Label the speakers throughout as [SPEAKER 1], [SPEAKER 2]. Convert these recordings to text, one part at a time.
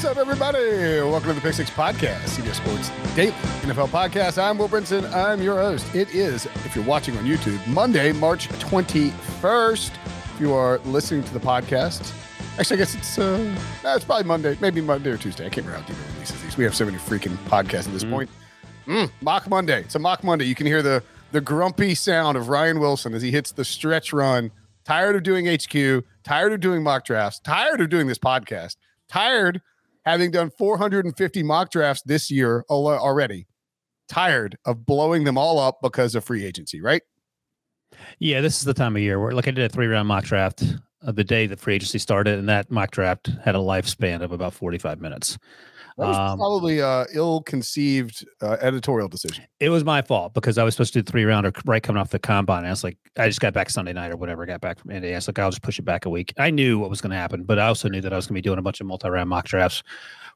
[SPEAKER 1] What's up, everybody? Welcome to the Pick Six Podcast, CBS Sports Daily NFL Podcast. I'm Will Brinson. I'm your host. It is, if you're watching on YouTube, Monday, March 21st. If you are listening to the podcast, actually, I guess it's uh, no, it's probably Monday, maybe Monday or Tuesday. I can't remember how Debo releases these. We have so many freaking podcasts at this
[SPEAKER 2] Mm.
[SPEAKER 1] point. Mm, mock Monday. It's a mock Monday. You can hear the the grumpy sound of Ryan Wilson as he hits the stretch run. Tired of doing HQ, tired of doing mock drafts, tired of doing this podcast, tired having done 450 mock drafts this year already. Tired of blowing them all up because of free agency, right?
[SPEAKER 2] Yeah, this is the time of year where, like, I did a three round mock draft of the day that free agency started, and that mock draft had a lifespan of about 45 minutes.
[SPEAKER 1] That was
[SPEAKER 2] Um,
[SPEAKER 1] probably a ill-conceived uh, editorial decision.
[SPEAKER 2] It was my fault because I was supposed to do three rounder right coming off the combine. And I was like, I just got back Sunday night or whatever. I got back from India. I was like, I'll just push it back a week. I knew what was going to happen, but I also knew that I was going to be doing a bunch of multi round mock drafts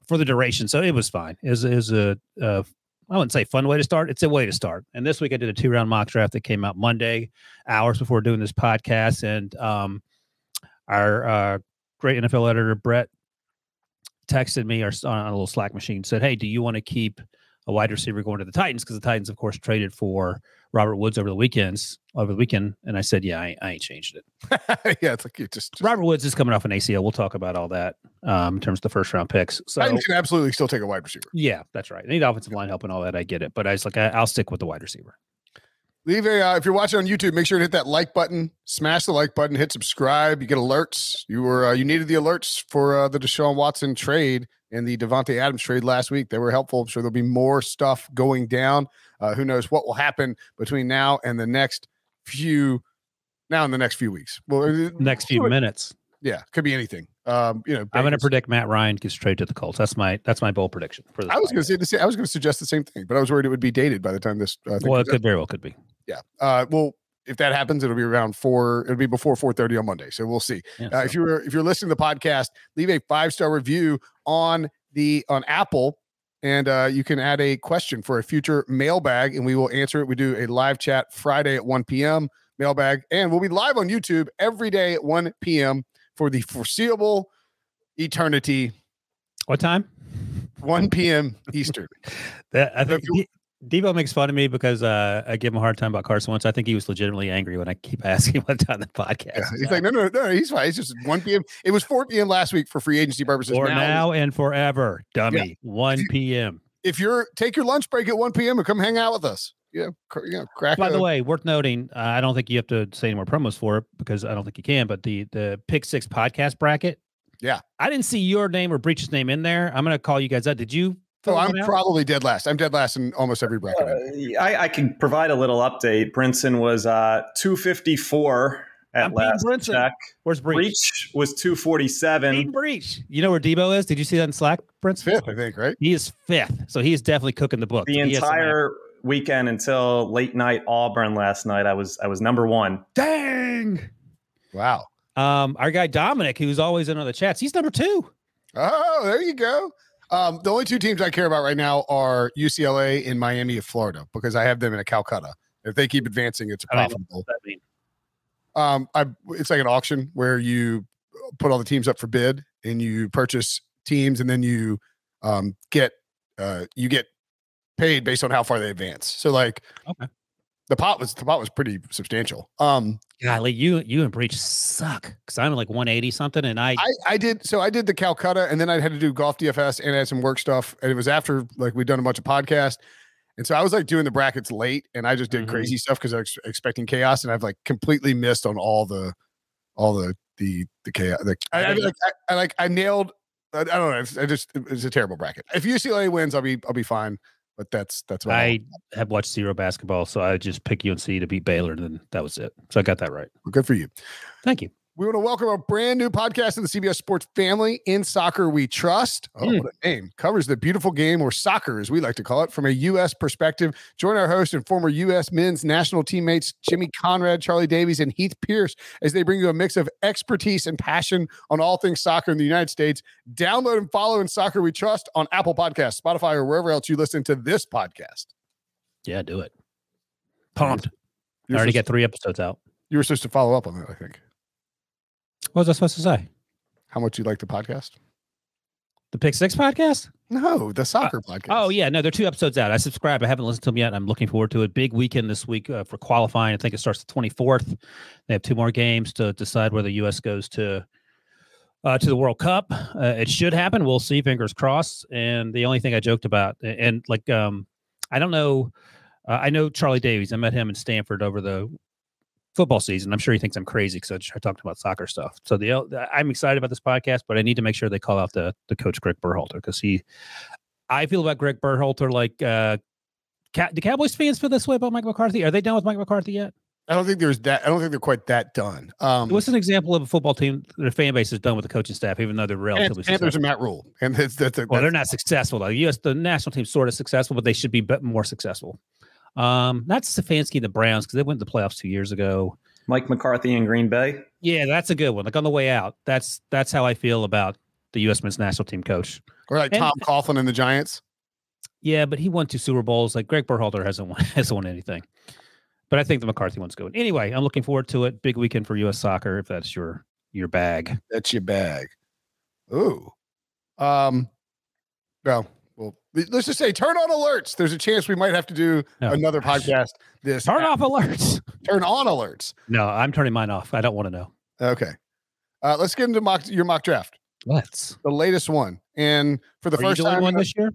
[SPEAKER 2] for the duration. So it was fine. It was, it was a, uh, wouldn't say fun way to start. It's a way to start. And this week I did a two round mock draft that came out Monday, hours before doing this podcast. And um, our uh, great NFL editor, Brett, texted me or on a little Slack machine, said, Hey, do you want to keep a wide receiver going to the Titans? Because the Titans, of course, traded for Robert Woods over the weekends, over the weekend. And I said, Yeah, I, I ain't changed it.
[SPEAKER 1] yeah, it's like you just, just
[SPEAKER 2] Robert Woods is coming off an ACL. We'll talk about all that um, in terms of the first round picks. So,
[SPEAKER 1] Titans can absolutely still take a wide receiver.
[SPEAKER 2] yeah, that's right. They need offensive line help and all that. I get it. But I was like, I, I'll stick with the wide receiver.
[SPEAKER 1] Leave a uh, if you're watching on YouTube, make sure to hit that like button, smash the like button, hit subscribe. You get alerts. You were uh, you needed the alerts for uh, the Deshaun Watson trade and the Davante Adams trade last week. They were helpful. I'm sure there'll be more stuff going down. Uh, who knows what will happen between now and the next few now in the next few weeks. Well, uh,
[SPEAKER 2] Next few minutes.
[SPEAKER 1] yeah, could be anything. Um, you know,
[SPEAKER 2] I'm going to predict Matt Ryan gets traded to the Colts. That's my that's my bold prediction for this.
[SPEAKER 1] I was going to say the same, I was going to suggest the same thing, but I was worried it would be dated by the time this. Uh,
[SPEAKER 2] Well, it could very well could be.
[SPEAKER 1] Yeah. Uh, well, if that happens, it'll be around four. It'll be before four thirty on Monday, so we'll see.
[SPEAKER 2] Yeah,
[SPEAKER 1] Uh, if you're if you're listening to the podcast, leave a five star review on the on Apple, and uh, you can add a question for a future mailbag, and we will answer it. We do a live chat Friday at one p.m. mailbag, and we'll be live on YouTube every day at one p.m. for the foreseeable eternity,
[SPEAKER 2] what time?
[SPEAKER 1] one p.m. Eastern.
[SPEAKER 2] That, I think Debo makes fun of me because uh, I give him a hard time about Carson Wentz. I think he was legitimately angry when I keep asking what time the podcast.
[SPEAKER 1] Yeah,
[SPEAKER 2] is
[SPEAKER 1] he's like, no, no, no, he's fine. It's just one p.m. It was four p.m. last week for free agency purposes.
[SPEAKER 2] for
[SPEAKER 1] Now,
[SPEAKER 2] now and forever, dummy. 1 p.m.
[SPEAKER 1] if you're take your lunch break at one p.m. and come hang out with us, yeah, cr- you know, crack.
[SPEAKER 2] By the way, worth noting, uh, I don't think you have to say any more promos for it because I don't think you can. But the the Pick Six podcast bracket,
[SPEAKER 1] Yeah.
[SPEAKER 2] I didn't see your name or Breach's name in there. I'm going to call you guys out. Did you?
[SPEAKER 1] Oh, I'm probably dead last. I'm dead last in almost every bracket.
[SPEAKER 3] Uh, I, I can provide a little update. Brinson was uh, 254 at
[SPEAKER 2] I'm
[SPEAKER 3] last
[SPEAKER 2] Brinson.
[SPEAKER 3] check.
[SPEAKER 2] Where's Breach?
[SPEAKER 3] Breach was
[SPEAKER 2] Beating
[SPEAKER 3] 247.
[SPEAKER 2] Breach. You know where Debo is? Did you see that in Slack, Prince?
[SPEAKER 1] Fifth, I think, right?
[SPEAKER 2] He is fifth, so he is definitely cooking the book.
[SPEAKER 3] The
[SPEAKER 2] He has some
[SPEAKER 3] entire weekend until late night Auburn last night, I was I was number one.
[SPEAKER 1] Dang! Wow.
[SPEAKER 2] Um, our guy Dominic, who's always in on the chats, he's number two.
[SPEAKER 1] Oh, there you go. Um, the only two teams I care about right now are UCLA and Miami of Florida because I have them in a Calcutta. If they keep advancing, it's
[SPEAKER 2] I don't even
[SPEAKER 1] profitable.
[SPEAKER 2] That mean,
[SPEAKER 1] Um, I it's like an auction where you put all the teams up for bid, and you purchase teams, and then you um, get uh, you get paid based on how far they advance. So like,
[SPEAKER 2] Okay.
[SPEAKER 1] The pot was the pot was pretty substantial. Um,
[SPEAKER 2] Golly, you you and Breach suck because I'm like 180 something, and I,
[SPEAKER 1] I I did so I did the Calcutta, and then I had to do golf DFS and I had some work stuff, and it was after like we'd done a bunch of podcasts. And so I was like doing the brackets late, and I just did
[SPEAKER 2] Mhm.
[SPEAKER 1] crazy stuff because I was expecting chaos, and I've like completely missed on all the, all the the the chaos. The, I, I, like I, I like I nailed. I, I don't know. I just it was a terrible bracket. If UCLA wins, I'll be I'll be fine. But that's that's what I,
[SPEAKER 2] I have watched zero basketball, so I just pick UNC to beat Baylor, and then that was it. So I got that right.
[SPEAKER 1] well, good for you.
[SPEAKER 2] Thank you.
[SPEAKER 1] We want to welcome a brand new podcast in the CBS Sports family in soccer we trust. Oh,
[SPEAKER 2] Mm.
[SPEAKER 1] what a name. Covers the beautiful game or soccer, as we like to call it, from a U.S. perspective. Join our host and former U.S. men's national teammates, Jimmy Conrad, Charlie Davies, and Heath Pearce, as they bring you a mix of expertise and passion on all things soccer in the United States. Download and follow in Soccer We Trust on Apple Podcasts, Spotify, or wherever else you listen to this podcast.
[SPEAKER 2] Yeah, do it. Pumped.
[SPEAKER 1] You're
[SPEAKER 2] already
[SPEAKER 1] supposed,
[SPEAKER 2] got three episodes out.
[SPEAKER 1] you were supposed to follow up on that, I think.
[SPEAKER 2] What was I supposed to say?
[SPEAKER 1] How much you like the podcast?
[SPEAKER 2] The Pick Six podcast?
[SPEAKER 1] No, the soccer podcast.
[SPEAKER 2] Oh yeah, no, they're two episodes out. I subscribe. I haven't listened to them yet. I'm looking forward to it. Big weekend this week uh, for qualifying. I think it starts the 24th. They have two more games to decide whether the U.S. goes to uh, to the World Cup. Uh, it should happen. We'll see. Fingers crossed. And the only thing I joked about, a- and like, um, I don't know. Uh, I know Charlie Davies. I met him in Stanford over the football season. I'm sure he thinks I'm crazy because I, talked about soccer stuff. So the I'm excited about this podcast, but I need to make sure they call out the the coach Greg Berhalter because he. I feel about Greg Berhalter like uh, Ca- do Cowboys fans feel this way about Mike McCarthy? Are they done with Mike McCarthy yet?
[SPEAKER 1] I don't think there's that. I don't think they're quite that done. Um,
[SPEAKER 2] What's an example of a football team their fan base is done with the coaching staff, even though they're relatively
[SPEAKER 1] and, and there's a Matt Rhule, and that's that's, a,
[SPEAKER 2] Well, they're not successful though. The U.S. the national team's sort of successful, but they should be more successful. Um, not Stefanski and the Browns because they went to the playoffs two years ago.
[SPEAKER 3] Mike McCarthy in Green Bay.
[SPEAKER 2] Yeah, that's a good one. Like on the way out, that's that's how I feel about the U.S. men's national team coach.
[SPEAKER 1] or like
[SPEAKER 2] and-
[SPEAKER 1] Tom Coughlin and the Giants.
[SPEAKER 2] Yeah, but he won two Super Bowls. Like Greg Berhalter hasn't won hasn't won anything. But I think the McCarthy one's good. Anyway, I'm looking forward to it. Big weekend for U.S. soccer if that's your your bag.
[SPEAKER 1] That's your bag. Ooh, um, well, well, let's just say turn on alerts. There's a chance we might have to do
[SPEAKER 2] Oh,
[SPEAKER 1] another podcast. This
[SPEAKER 2] Turn off alerts.
[SPEAKER 1] Turn on alerts.
[SPEAKER 2] No, I'm turning mine off. I don't want to know.
[SPEAKER 1] Okay, uh, let's get into mock your mock draft,
[SPEAKER 2] Let's.
[SPEAKER 1] the latest one, and for the
[SPEAKER 2] Are
[SPEAKER 1] first time,
[SPEAKER 2] one this year?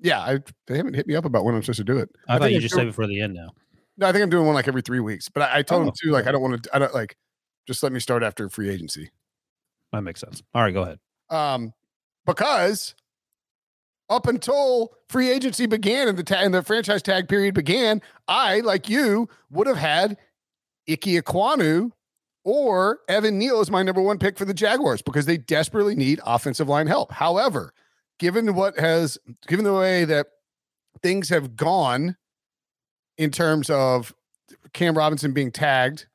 [SPEAKER 1] yeah, I, they haven't hit me up about when I'm supposed to do it.
[SPEAKER 2] I, thought you
[SPEAKER 1] I'm
[SPEAKER 2] just
[SPEAKER 1] doing-
[SPEAKER 2] saved it for the end now.
[SPEAKER 1] No, I think I'm doing one like every three weeks. But I, I told
[SPEAKER 2] Oh,
[SPEAKER 1] him too, like I don't want to. I don't like. Just let me start after free agency.
[SPEAKER 2] That makes sense. All right, go ahead.
[SPEAKER 1] Um, because up until free agency began and the ta- and the franchise tag period began, I like you would have had Ike Ekwonu or Evan Neal as my number one pick for the Jaguars because they desperately need offensive line help. However, given what has given the way that things have gone in terms of Cam Robinson being tagged,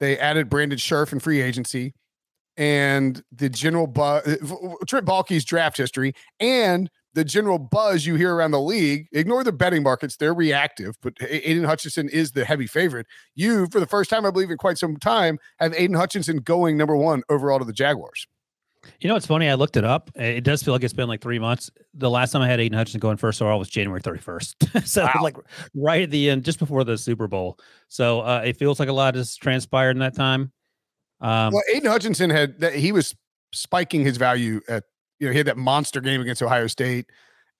[SPEAKER 1] they added Brandon Scherff in free agency and the general buzz, uh, Trent Baalke's draft history, and the general buzz you hear around the league. Ignore the betting markets; they're reactive. But Aiden Hutchinson is the heavy favorite. You, for the first time, I believe, in quite some time, have Aiden Hutchinson going number one overall to the Jaguars.
[SPEAKER 2] You know, it's funny. I looked it up. It does feel like it's been like three months. The last time I had Aiden Hutchinson going first overall was January 31st. so,
[SPEAKER 1] Wow.
[SPEAKER 2] like, right at the end, just before the Super Bowl. So, uh, it feels like a lot has transpired in that time. Um,
[SPEAKER 1] well, Aiden Hutchinson had that he was spiking his value at you know he had that monster game against Ohio State,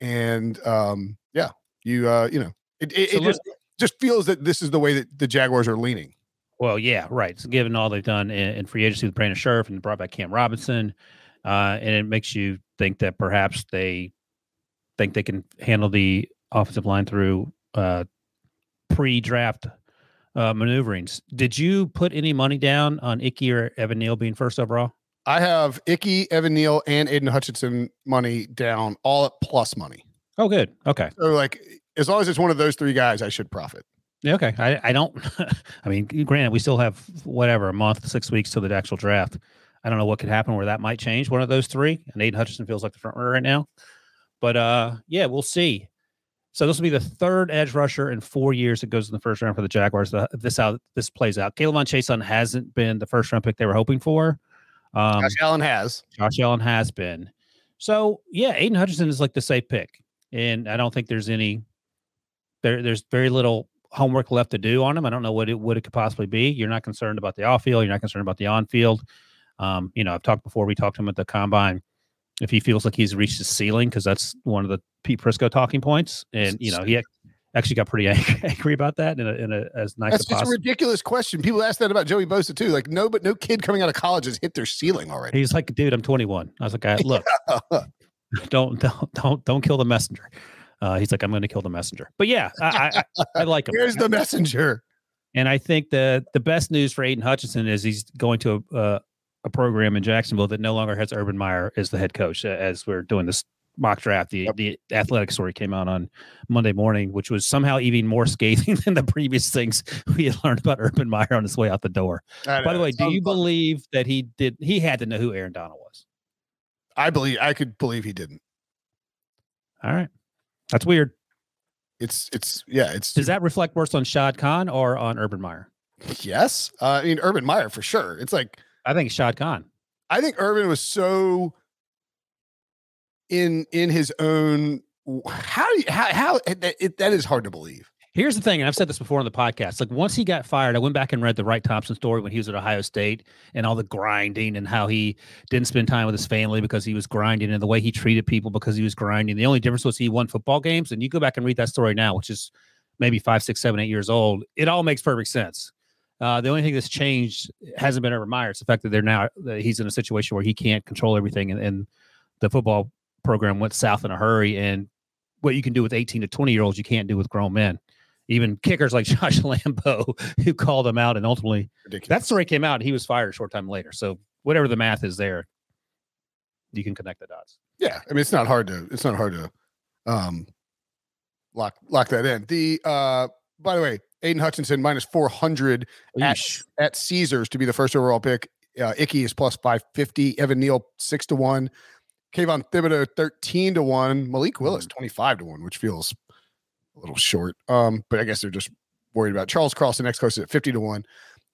[SPEAKER 1] and um, yeah, you uh, you know it, it,
[SPEAKER 2] So
[SPEAKER 1] it just just feels that this is the way that the Jaguars are leaning.
[SPEAKER 2] Well, yeah, right. So given all they've done in, in free agency with Brandon Scherff and brought back Cam Robinson, uh, and it makes you think that perhaps they think they can handle the offensive line through uh, pre-draft uh, maneuverings. Did you put any money down on Icky or Evan Neal being first overall?
[SPEAKER 1] I have Icky, Evan Neal, and Aiden Hutchinson money down, all at plus money.
[SPEAKER 2] Oh, good. Okay.
[SPEAKER 1] So like, as long as it's one of those three guys, I should profit.
[SPEAKER 2] Yeah, okay. I, I don't. I mean, granted, we still have whatever a month, six weeks to the actual draft. I don't know what could happen where that might change. One of those three, and Aiden Hutchinson feels like the front runner right now. But uh, yeah, we'll see. So this will be the third edge rusher in four years that goes in the first round for the Jaguars. The, this how this plays out. K'Lavon Chaisson hasn't been the first round pick they were hoping for. Um,
[SPEAKER 1] Josh Allen has.
[SPEAKER 2] Josh Allen has been. So yeah, Aiden Hutchinson is like the safe pick, and I don't think there's any there. There's very little homework left to do on him. I don't know what it what it could possibly be. You're not concerned about the off field. You're not concerned about the on field. Um, you know, I've talked before. We talked to him at the combine. If he feels like he's reached his ceiling, because that's one of the Pete Prisco talking points, and you know, he actually got pretty angry, about that in a, in a as nice.
[SPEAKER 1] That's
[SPEAKER 2] as
[SPEAKER 1] just
[SPEAKER 2] possible.
[SPEAKER 1] a ridiculous question. People ask that about Joey Bosa too. Like no, but no kid coming out of college has hit their ceiling already.
[SPEAKER 2] He's like, dude, I'm 21. I was like, I, look, don't don't don't don't kill the messenger. Uh, he's like, I'm going to kill the messenger. But yeah, I, I, I like him.
[SPEAKER 1] Here's the messenger.
[SPEAKER 2] And I think the the best news for Aiden Hutchinson is he's going to a, uh, a program in Jacksonville that no longer has Urban Meyer as the head coach. As we're doing this mock draft, the
[SPEAKER 1] Yep.
[SPEAKER 2] the athletic story came out on Monday morning, which was somehow even more scathing than the previous things we had learned about Urban Meyer on his way out the door. By the way, do you believe that he did? He had to know who Aaron Donald was.
[SPEAKER 1] I believe I could believe he didn't.
[SPEAKER 2] All right, that's weird.
[SPEAKER 1] It's it's yeah. It's
[SPEAKER 2] Does that reflect worse on Shad Khan or on Urban Meyer?
[SPEAKER 1] yes. Uh, I mean, Urban Meyer for sure. It's like
[SPEAKER 2] I think Shad Khan.
[SPEAKER 1] I think Urban was so in in his own. How do you, how how it, that is hard to believe.
[SPEAKER 2] Here's the thing, and I've said this before on the podcast. Like once he got fired, I went back and read the Wright Thompson story when he was at Ohio State and all the grinding and how he didn't spend time with his family because he was grinding and the way he treated people because he was grinding. The only difference was he won football games. And you go back and read that story now, which is maybe five, six, seven, eight years old. It all makes perfect sense. Uh, the only thing that's changed hasn't been Urban Meyer. It's the fact that they're now that he's in a situation where he can't control everything, and, and the football program went south in a hurry. And what you can do with 18 to 20 year olds, you can't do with grown men even kickers like Josh Lambo, who called him out, and ultimately
[SPEAKER 1] Ridiculous.
[SPEAKER 2] that story came out, and he was fired a short time later. So whatever the math is there, you can connect the dots.
[SPEAKER 1] yeah. I mean, it's not hard to it's not hard to um lock lock that in. The uh by the way, Aiden Hutchinson minus four hundred at, at Caesars to be the first overall pick. Uh, Icky is plus five fifty. Evan Neal six to one. Kayvon Thibodeaux thirteen to one. Malik Willis twenty five to one, which feels a little short. Um, but I guess they're just worried about Charles Carlson. Next coast at fifty to one.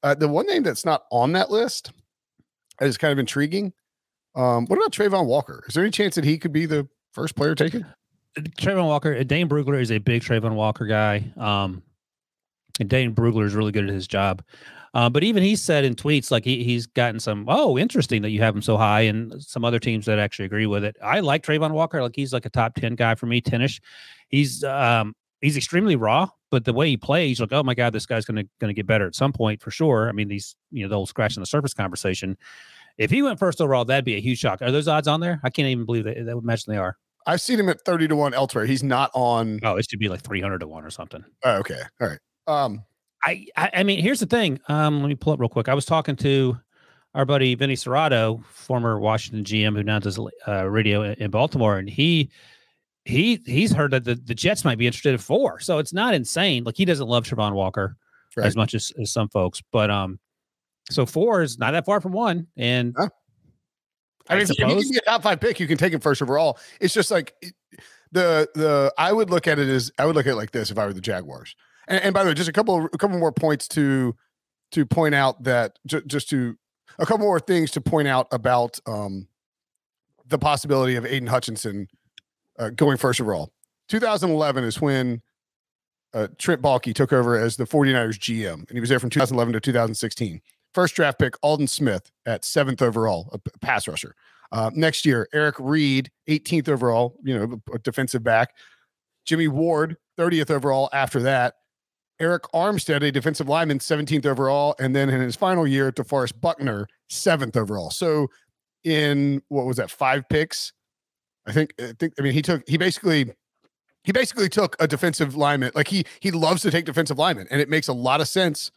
[SPEAKER 1] Uh, the one name that's not on that list that is kind of intriguing. Um, what about Travon Walker? Is there any chance that he could be the first player taken?
[SPEAKER 2] Travon Walker, Dane Brugler is a big Travon Walker guy. Um, and Dane Brugler is really good at his job. Uh, but even he said in tweets, like he, he's gotten some, oh, interesting that you have him so high, and some other teams that actually agree with it. I like Travon Walker. Like he's like a top 10 guy for me, 10. He's, um, he's extremely raw, but the way he plays, like, oh my God, this guy's going to, going to get better at some point for sure. I mean, these, you know, the old scratching the surface conversation. If he went first overall, that'd be a huge shock. Are those odds on there? I can't even believe that. I would imagine they are.
[SPEAKER 1] I've seen him at 30 to 1 elsewhere. He's not on.
[SPEAKER 2] Oh, it should be like 300 to one or something.
[SPEAKER 1] Oh, okay. All right. Um,
[SPEAKER 2] I, I I mean, here's the thing. Um, let me pull up real quick. I was talking to our buddy Vinny Cerrato, former Washington GM who now does uh, radio in, Baltimore, and he he he's heard that the, the Jets might be interested in four. So it's not insane. Like he doesn't love Travon Walker
[SPEAKER 1] Right.
[SPEAKER 2] as much as, as some folks, but um, so four is not that far from one, and
[SPEAKER 1] Huh. I mean, if, if
[SPEAKER 2] suppose-
[SPEAKER 1] can be a top five pick, you can take him first overall. It's just like the the I would look at it as I would look at it like this if I were the Jaguars. And, and by the way, just a couple a couple more points to to point out that ju- just to a couple more things to point out about um the possibility of Aiden Hutchinson uh, going first overall. 2011 is when uh, Trent Baalke took over as the 49ers GM, and he was there from 2011 to 2016. First draft pick, Aldon Smith at seventh overall, a pass rusher. Uh, next year, Eric Reid, 18th overall, you know, a defensive back. Jimmy Ward, 30th overall after that. Arik Armstead, a defensive lineman, 17th overall. And then in his final year, DeForest Buckner, seventh overall. So in what was that, five picks? I think, I think, I mean, he took, he basically, he basically took a defensive lineman. Like he, he loves to take defensive linemen. And it makes a lot of sense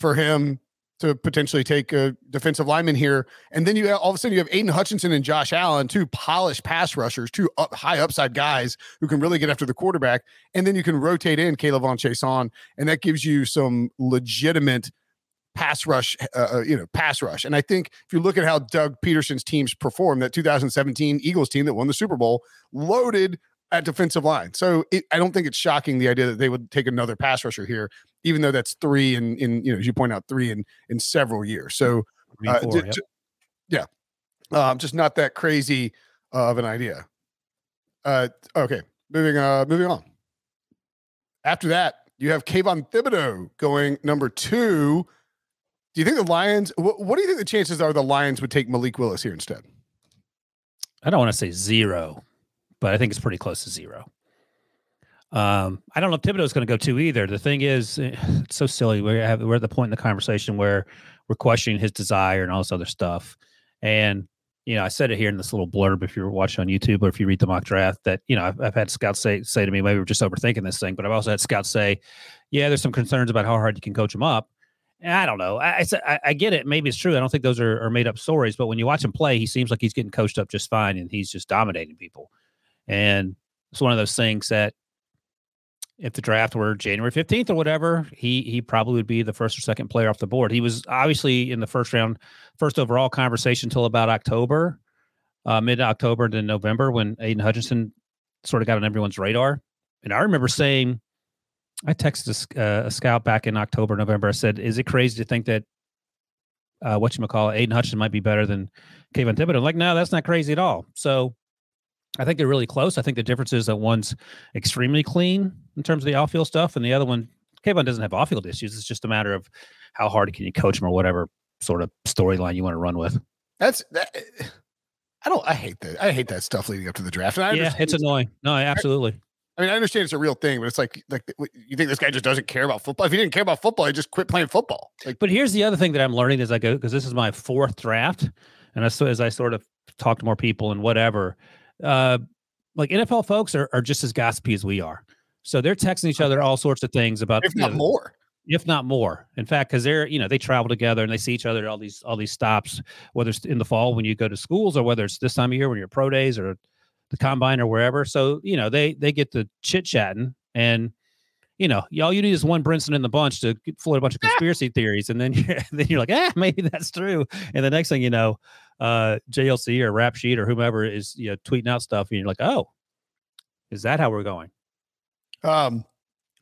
[SPEAKER 1] for him to potentially take a defensive lineman here. And then you all of a sudden you have Aiden Hutchinson and Josh Allen, two polished pass rushers, two up, high upside guys who can really get after the quarterback. And then you can rotate in K'Lavon Chaisson, and that gives you some legitimate pass rush, uh, uh, you know, pass rush. And I think if you look at how Doug Pederson's teams performed, that 2017 Eagles team that won the Super Bowl loaded at defensive line. So it, I don't think it's shocking the idea that they would take another pass rusher here, even though that's three in, in you know, as you point out, three in in several years. So uh,
[SPEAKER 2] four,
[SPEAKER 1] ju-
[SPEAKER 2] yep.
[SPEAKER 1] ju- Yeah, um, just not that crazy of an idea. Uh, okay, moving uh, moving on. After that, you have Kayvon Thibodeaux going number two. Do you think the Lions? What do you think the chances are the Lions would take Malik Willis here instead?
[SPEAKER 2] I don't want to say zero, but I think it's pretty close to zero. Um, I don't know if Thibodeaux's going to go two either. The thing is, eh, it's so silly. We have we're at the point in the conversation where we're questioning his desire and all this other stuff. And you know, I said it here in this little blurb. If you're watching on YouTube or if you read the mock draft, that you know, I've, I've had scouts say say to me, maybe we're just overthinking this thing. But I've also had scouts say, yeah, there's some concerns about how hard you can coach him up. I don't know. I, I, I get it. Maybe it's true. I don't think those are, are made up stories. But when you watch him play, he seems like he's getting coached up just fine, and he's just dominating people. And it's one of those things that if the draft were January 15th or whatever, he he probably would be the first or second player off the board. He was obviously in the first round, first overall conversation until about October, uh, mid October, then November when Aiden Hutchinson sort of got on everyone's radar. And I remember saying, I texted a, uh, a scout back in October, November. I said, "Is it crazy to think that uh, what you call Aiden Hutchinson might be better than Kayvon Thibodeaux?" I'm like, no, that's not crazy at all. So I think they're really close. I think the difference is that one's extremely clean in terms of the outfield stuff, and the other one, Kayvon doesn't have outfield issues. It's just a matter of how hard can you coach him or whatever sort of storyline you want to run with.
[SPEAKER 1] That's that. I don't. I hate that. I hate that stuff leading up to the draft. And I
[SPEAKER 2] yeah, it's annoying. No, absolutely.
[SPEAKER 1] I mean, I understand it's a real thing, but it's like, like you think this guy just doesn't care about football? If he didn't care about football, he just quit playing football. Like,
[SPEAKER 2] but here's the other thing that I'm learning as I go because this is my fourth draft, and as, as I sort of talk to more people and whatever, uh, like NFL folks are, are just as gossipy as we are. So they're texting each other all sorts of things about,
[SPEAKER 1] if not
[SPEAKER 2] you know,
[SPEAKER 1] more,
[SPEAKER 2] if not more. In fact, because they're you know they travel together and they see each other at all these all these stops, whether it's in the fall when you go to schools or whether it's this time of year when you're pro days or the combine or wherever. So you know they they get to chit chatting and. You know, all you need is one Brinson in the bunch to float a bunch of conspiracy theories, and then you're, then you're like, ah, maybe that's true. And the next thing you know, uh, JLC or Rap Sheet or whomever is you know tweeting out stuff, and you're like, oh, is that how we're going?
[SPEAKER 1] Um,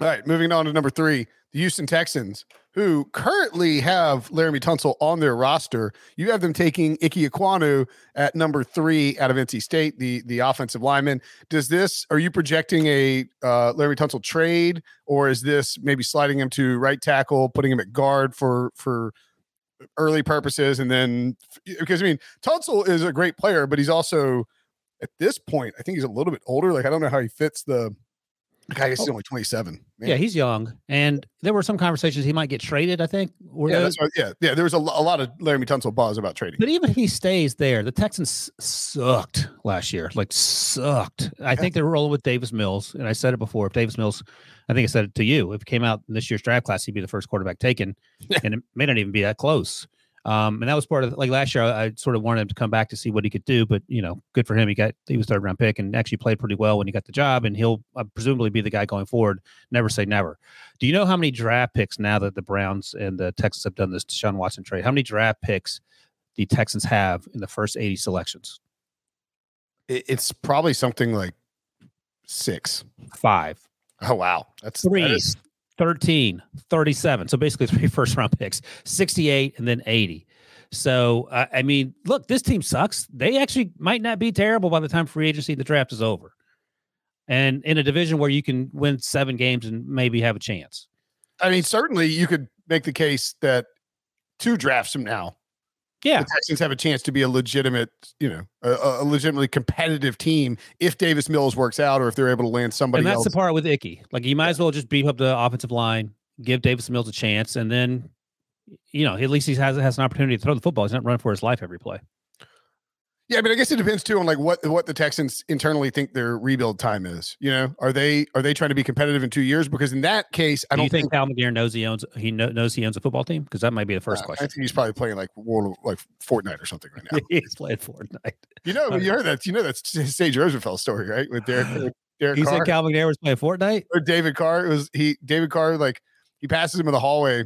[SPEAKER 1] all right, moving on to number three, the Houston Texans, who currently have Laremy Tunsil on their roster. You have them taking Ike Ekwonu at number three out of NC State, the the offensive lineman. Does this? Are you projecting a uh, Laremy Tunsil trade, or is this maybe sliding him to right tackle, putting him at guard for for early purposes, and then because I mean Tunsil is a great player, but he's also at this point, I think he's a little bit older. Like I don't know how he fits the guy. He's oh. only 27.
[SPEAKER 2] Man. Yeah, he's young, and there were some conversations he might get traded. I think.
[SPEAKER 1] Yeah, yeah, yeah. There was a, a lot of Laremy Tunsil buzz about trading.
[SPEAKER 2] But even if he stays there, the Texans sucked last year. Like sucked. I yeah. think they're rolling with Davis Mills, and I said it before. If Davis Mills, I think I said it to you. If he came out in this year's draft class, he'd be the first quarterback taken, and it may not even be that close. Um, and that was part of like last year. I, I, sort of wanted him to come back to see what he could do, but you know, good for him. He got he was third round pick and actually played pretty well when he got the job, and he'll uh, presumably be the guy going forward. Never say never. Do you know how many draft picks now that the Browns and the Texans have done this Deshaun Watson trade? How many draft picks the Texans have in the first eighty selections?
[SPEAKER 1] It's probably something like six,
[SPEAKER 2] five.
[SPEAKER 1] Oh wow, that's
[SPEAKER 2] three. That is, 13, 37. So basically three first round picks, 68 and then 80. So, uh, I mean, look, this team sucks. They actually might not be terrible by the time free agency the draft is over. And in a division where you can win seven games and maybe have a chance.
[SPEAKER 1] I mean, certainly you could make the case that two drafts from now,
[SPEAKER 2] yeah,
[SPEAKER 1] the Texans have a chance to be a legitimate, you know, a, a, legitimately competitive team if Davis Mills works out or if they're able to land somebody.
[SPEAKER 2] And that's
[SPEAKER 1] else.
[SPEAKER 2] the part with Icky. Like you might as well just beef up the offensive line, give Davis Mills a chance, and then, you know, at least he has has an opportunity to throw the football. He's not running for his life every play.
[SPEAKER 1] Yeah, I mean, I guess it depends too on like what what the Texans internally think their rebuild time is. You know, are they are they trying to be competitive in two years? Because in that case, I
[SPEAKER 2] Do
[SPEAKER 1] don't
[SPEAKER 2] think, think Cal McNair knows he owns he knows he owns a football team because that might be the first uh, question.
[SPEAKER 1] I think he's probably playing like World of, like Fortnite or something right now.
[SPEAKER 2] he's playing Fortnite.
[SPEAKER 1] You know, you heard that. You know that's Sage Rosenfels story, right? With Derek. With Derek
[SPEAKER 2] he
[SPEAKER 1] Carr.
[SPEAKER 2] said Cal McNair was playing Fortnite.
[SPEAKER 1] Or David Carr it was he. David Carr like he passes him in the hallway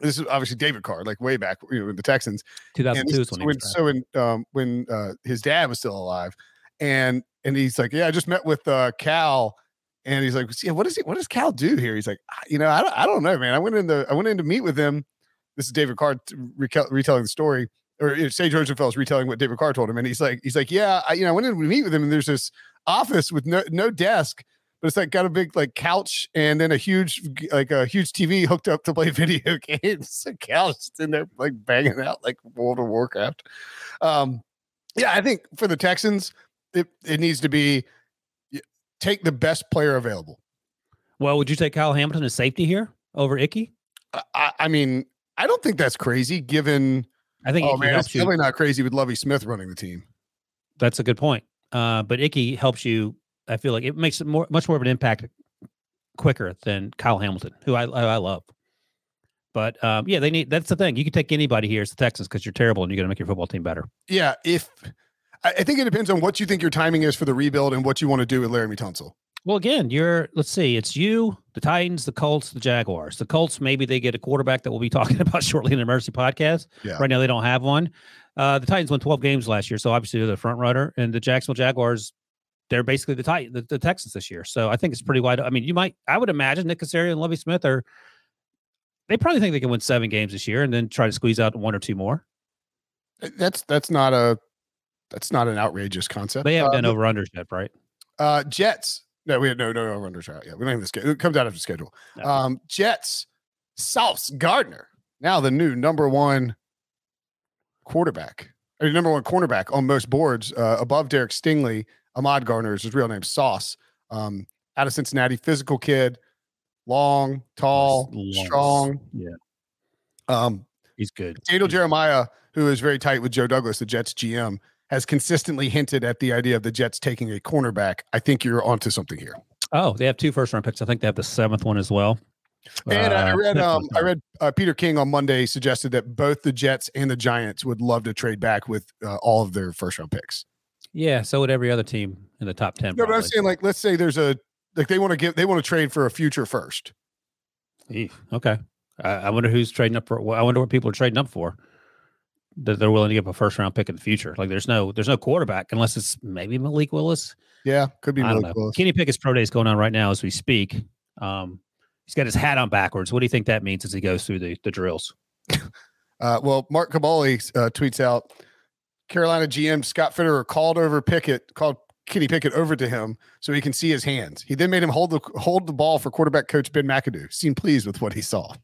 [SPEAKER 1] this is obviously David Carr, like way back, you know, with the Texans.
[SPEAKER 2] 2002 is
[SPEAKER 1] when, so when um, when uh, his dad was still alive, and and he's like, yeah, I just met with uh, Cal, and he's like, yeah, what does he, what does Cal do here? He's like, you know, I don't, I don't know, man. I went in the, I went in to meet with him. This is David Carr retelling the story, or you know, Sage Rosenfels is retelling what David Carr told him, and he's like, he's like, yeah, I, you know, I went in to meet with him, and there's this office with no no desk, but it's like got a big like couch and then a huge like a huge TV hooked up to play video games. a couch in there like banging out like World of Warcraft. Um, yeah, I think for the Texans, it it needs to be take the best player available.
[SPEAKER 2] Well, would you take Kyle Hamilton as safety here over Icky?
[SPEAKER 1] I, I mean, I don't think that's crazy given.
[SPEAKER 2] I think
[SPEAKER 1] Oh man, it's
[SPEAKER 2] you.
[SPEAKER 1] definitely not crazy with Lovie Smith running the team.
[SPEAKER 2] That's a good point. Uh, but Icky helps you. I feel like it makes it more, much more of an impact quicker than Kyle Hamilton, who I I, I love. But um, yeah, they need. That's the thing. You can take anybody here as the Texans because you're terrible and you're going to make your football team better.
[SPEAKER 1] Yeah, if I, I think it depends on what you think your timing is for the rebuild and what you want to do with Laremy Tunsil.
[SPEAKER 2] Well, again, you're. Let's see. It's you, the Titans, the Colts, the Jaguars. The Colts maybe they get a quarterback that we'll be talking about shortly in the Mercy podcast.
[SPEAKER 1] Yeah.
[SPEAKER 2] Right now they don't have one. Uh, the Titans won 12 games last year, so obviously they're the front runner, and the Jacksonville Jaguars. They're basically the Titan, the, the Texans this year. So I think it's pretty wide. I mean, you might, I would imagine Nick Caserio and Lovie Smith are, they probably think they can win seven games this year and then try to squeeze out one or two more.
[SPEAKER 1] That's that's not a that's not an outrageous concept.
[SPEAKER 2] They haven't
[SPEAKER 1] uh,
[SPEAKER 2] done over unders yet, right?
[SPEAKER 1] Uh, Jets. No, we had no no over unders out. Yeah, we don't have the schedule. It comes out after schedule.
[SPEAKER 2] No.
[SPEAKER 1] Um, Jets. Sauce Gardner now the new number one quarterback or number one cornerback on most boards, uh, above Derek Stingley. Ahmad Gardner is his real name. Sauce. Um, out of Cincinnati, physical kid, long, tall,
[SPEAKER 2] Long.
[SPEAKER 1] strong.
[SPEAKER 2] Yeah.
[SPEAKER 1] Um,
[SPEAKER 2] He's good.
[SPEAKER 1] Daniel
[SPEAKER 2] He's-
[SPEAKER 1] Jeremiah, who is very tight with Joe Douglas, the Jets GM, has consistently hinted at the idea of the Jets taking a cornerback. I think you're onto something here.
[SPEAKER 2] Oh, they have two first round picks. I think they have the seventh one as well.
[SPEAKER 1] And I
[SPEAKER 2] Uh,
[SPEAKER 1] read, um, I read uh, Peter King on Monday suggested that both the Jets and the Giants would love to trade back with uh, all of their first round picks.
[SPEAKER 2] Yeah, so would every other team in the top 10.
[SPEAKER 1] No, but I'm saying like, let's say there's a like they want to give they want to trade for a future first.
[SPEAKER 2] Eef, Okay. I, I wonder who's trading up for. well, I wonder what people are trading up for. That they're willing to give a first round pick in the future. Like there's no there's no quarterback unless it's maybe Malik Willis.
[SPEAKER 1] Yeah, could be Malik. Willis.
[SPEAKER 2] Kenny Pickett's pro day is going on right now as we speak. Um, he's got his hat on backwards. What do you think that means as he goes through the the drills?
[SPEAKER 1] Uh, well, Mark Kaboly uh, tweets out Carolina GM Scott Fitterer called over Pickett, called Kenny Pickett over to him so he can see his hands. He then made him hold the hold the ball for quarterback coach Ben McAdoo. Seemed pleased with what he saw.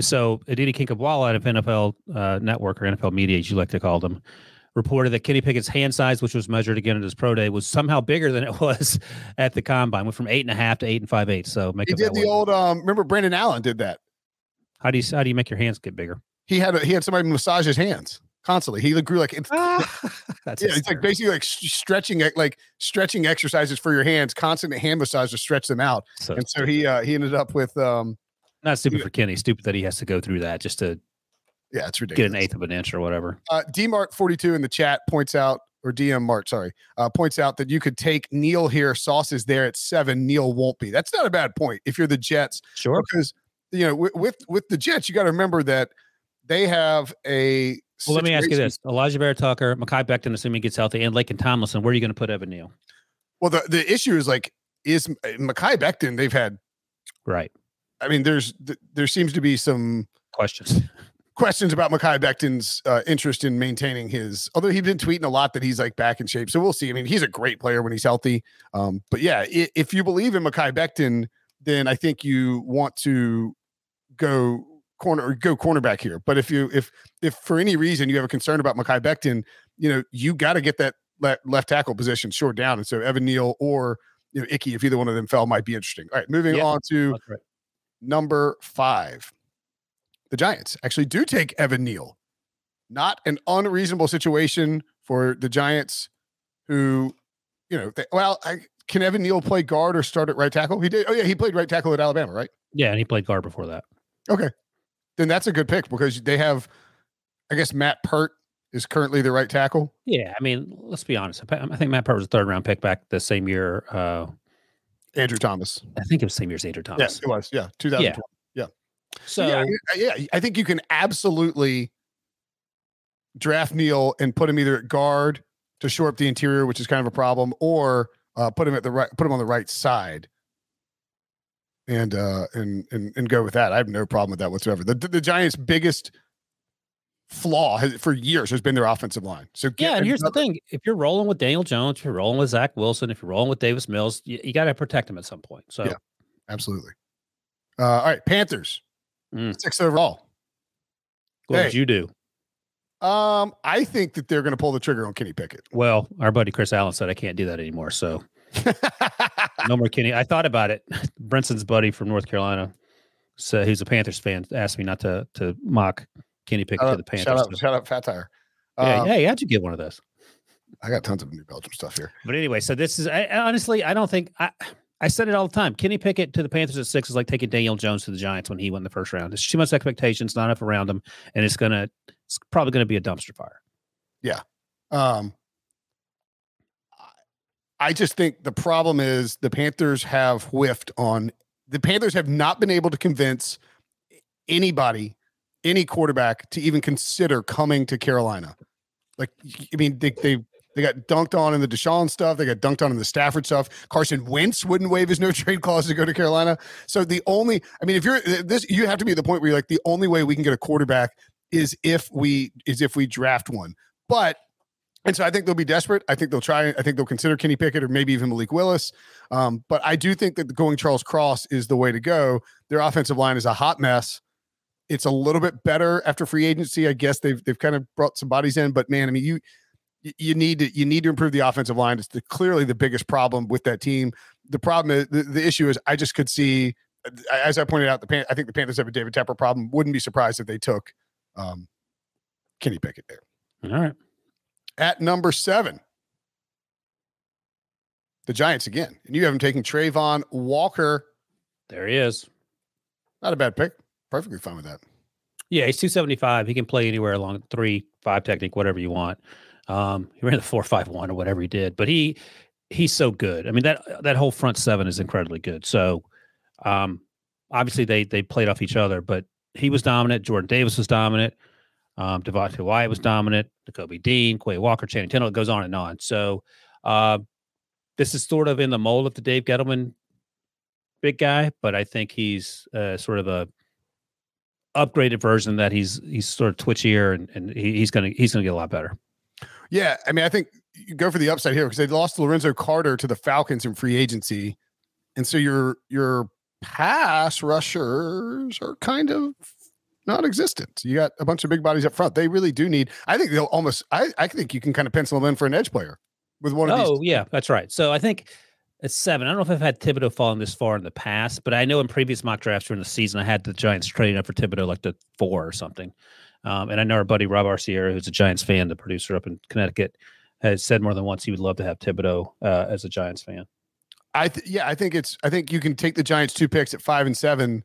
[SPEAKER 2] So Aditi Kinkhabwala out of NFL uh, Network or NFL Media, as you like to call them, reported that Kenny Pickett's hand size, which was measured again at his pro day, was somehow bigger than it was at the combine. Went from eight and a half to eight and five eight. So make
[SPEAKER 1] He did the old um remember Brandon Allen did that.
[SPEAKER 2] How do you how do you make your hands get bigger?
[SPEAKER 1] He had a, he had somebody massage his hands constantly. He grew like it's,
[SPEAKER 2] That's
[SPEAKER 1] yeah, it's like basically like stretching like stretching exercises for your hands, constant hand massage to stretch them out.
[SPEAKER 2] so
[SPEAKER 1] And so he uh he ended up with um
[SPEAKER 2] not stupid for Kenny. Stupid that he has to go through that just to
[SPEAKER 1] yeah, it's
[SPEAKER 2] get an eighth of an inch or whatever.
[SPEAKER 1] Uh, DMart42 in the chat points out, or DM Mart, sorry, uh, points out that you could take Neil here. Sauce is there at seven. Neil won't be. That's not a bad point if you're the Jets,
[SPEAKER 2] Sure.
[SPEAKER 1] because you know with, with the Jets, you got to remember that they have a.
[SPEAKER 2] Well, let me ask you this: Elijah Bear Tucker, Mekhi Becton, assuming he gets healthy, and Laken Tomlinson. Where are you going to put Evan Neal?
[SPEAKER 1] Well, the the issue is like is Mekhi Becton. They've had.
[SPEAKER 2] Right.
[SPEAKER 1] I mean, there's there seems to be some
[SPEAKER 2] Questions.
[SPEAKER 1] questions about Mekhi Becton's uh, interest in maintaining his. Although he's been tweeting a lot that he's like back in shape, so we'll see. I mean, he's a great player when he's healthy. Um, but yeah, if you believe in Mekhi Becton, then I think you want to go corner or go cornerback here. But if you if if for any reason you have a concern about Mekhi Becton, you know you got to get that le- left tackle position short down, and so Evan Neal or you know Icky, if either one of them fell, might be interesting. All right, moving
[SPEAKER 2] Yeah.
[SPEAKER 1] on to
[SPEAKER 2] right.
[SPEAKER 1] number five. The Giants actually do take Evan Neal. Not an unreasonable situation for the Giants, who, you know, they, well, I, can Evan Neal play guard or start at right tackle? He did. Oh, yeah, he played right tackle at Alabama, right?
[SPEAKER 2] Yeah, and he played guard before that.
[SPEAKER 1] Okay. Then that's a good pick because they have, I guess, Matt Peart is currently the right tackle.
[SPEAKER 2] Yeah, I mean, let's be honest. I think Matt Peart was a third round pick back the same year. Uh,
[SPEAKER 1] Andrew Thomas.
[SPEAKER 2] I think it was the same year as Andrew Thomas.
[SPEAKER 1] Yes, it was. Yeah, 2020.
[SPEAKER 2] So
[SPEAKER 1] yeah, I- yeah, I think you can absolutely draft Neal and put him either at guard to shore up the interior, which is kind of a problem, or uh, put him at the right, put him on the right side, and uh, and and and go with that. I have no problem with that whatsoever. The the Giants' biggest flaw has, for years has been their offensive line. So get,
[SPEAKER 2] yeah, and here's the thing: if you're rolling with Daniel Jones, if you're rolling with Zach Wilson, if you're rolling with Davis Mills, you, you got to protect him at some point. So,
[SPEAKER 1] yeah, absolutely. Uh, all right, Panthers, mm. six overall.
[SPEAKER 2] What hey, did you do?
[SPEAKER 1] Um, I think that they're going to pull the trigger on Kenny Pickett.
[SPEAKER 2] Well, our buddy Chris Allen said I can't do that anymore, so no more Kenny. I thought about it. Brinson's buddy from North Carolina, so he's a Panthers fan, asked me not to to mock Kenny Pickett to the Panthers.
[SPEAKER 1] Shout out, shout out Fat Tire.
[SPEAKER 2] Yeah, um, hey, how'd you get one of those?
[SPEAKER 1] I got tons of New Belgium stuff here.
[SPEAKER 2] But anyway, so this is I, honestly, I don't think I. I said it all the time. Kenny Pickett to the Panthers at six is like taking Daniel Jones to the Giants when he won the first round. It's too much expectations, not enough around him, and it's gonna it's probably gonna be a dumpster fire.
[SPEAKER 1] Yeah. Um I just think the problem is the Panthers have whiffed on the Panthers have not been able to convince anybody, any quarterback to even consider coming to Carolina. Like, I mean, they, they they got dunked on in the Deshaun stuff. They got dunked on in the Stafford stuff. Carson Wentz wouldn't waive his no trade clause to go to Carolina. So the only, I mean, if you're this, you have to be at the point where you're like, the only way we can get a quarterback is if we is if we draft one. But and so I think they'll be desperate. I think they'll try. I think they'll consider Kenny Pickett or maybe even Malik Willis. Um, but I do think that going Charles Cross is the way to go. Their offensive line is a hot mess. It's a little bit better after free agency. I guess they've they've kind of brought some bodies in, but man, I mean you you need to you need to improve the offensive line. It's the, clearly the biggest problem with that team. The problem is the, the issue is I just could see, as I pointed out, the Pan- I think the Panthers have a David Tepper problem. Wouldn't be surprised if they took um, Kenny Pickett there.
[SPEAKER 2] All right.
[SPEAKER 1] At number seven, the Giants again. And you have them taking Travon Walker.
[SPEAKER 2] There he is.
[SPEAKER 1] Not a bad pick. Perfectly fine with that.
[SPEAKER 2] Yeah, he's 275. He can play anywhere along three, five technique, whatever you want. Um, he ran the four five one or whatever he did, but he he's so good. I mean that that whole front seven is incredibly good. So um, obviously they they played off each other, but he was dominant. Jordan Davis was dominant. Um, Devonte Wyatt was dominant. Nakobe Dean, Quay Walker, Channing Tindall. It goes on and on. So uh, this is sort of in the mold of the Dave Gettleman big guy, but I think he's uh, sort of a upgraded version that he's he's sort of twitchier and, and he, he's gonna he's gonna get a lot better.
[SPEAKER 1] Yeah, I mean, I think you go for the upside here because they lost Lorenzo Carter to the Falcons in free agency, and so your your pass rushers are kind of non-existent. You got a bunch of big bodies up front. They really do need. I think they'll almost. I I think you can kind of pencil them in for an edge player with one of
[SPEAKER 2] oh, these. Oh yeah, that's right. So I think it's seven. I don't know if I've had Thibodeaux falling this far in the past, but I know in previous mock drafts during the season, I had the Giants trading up for Thibodeaux like the four or something. Um, and I know our buddy Rob Arciera, who's a Giants fan, the producer up in Connecticut, has said more than once he would love to have Thibodeaux uh, as a Giants fan.
[SPEAKER 1] I th- yeah, I think it's I think you can take the Giants two picks at five and seven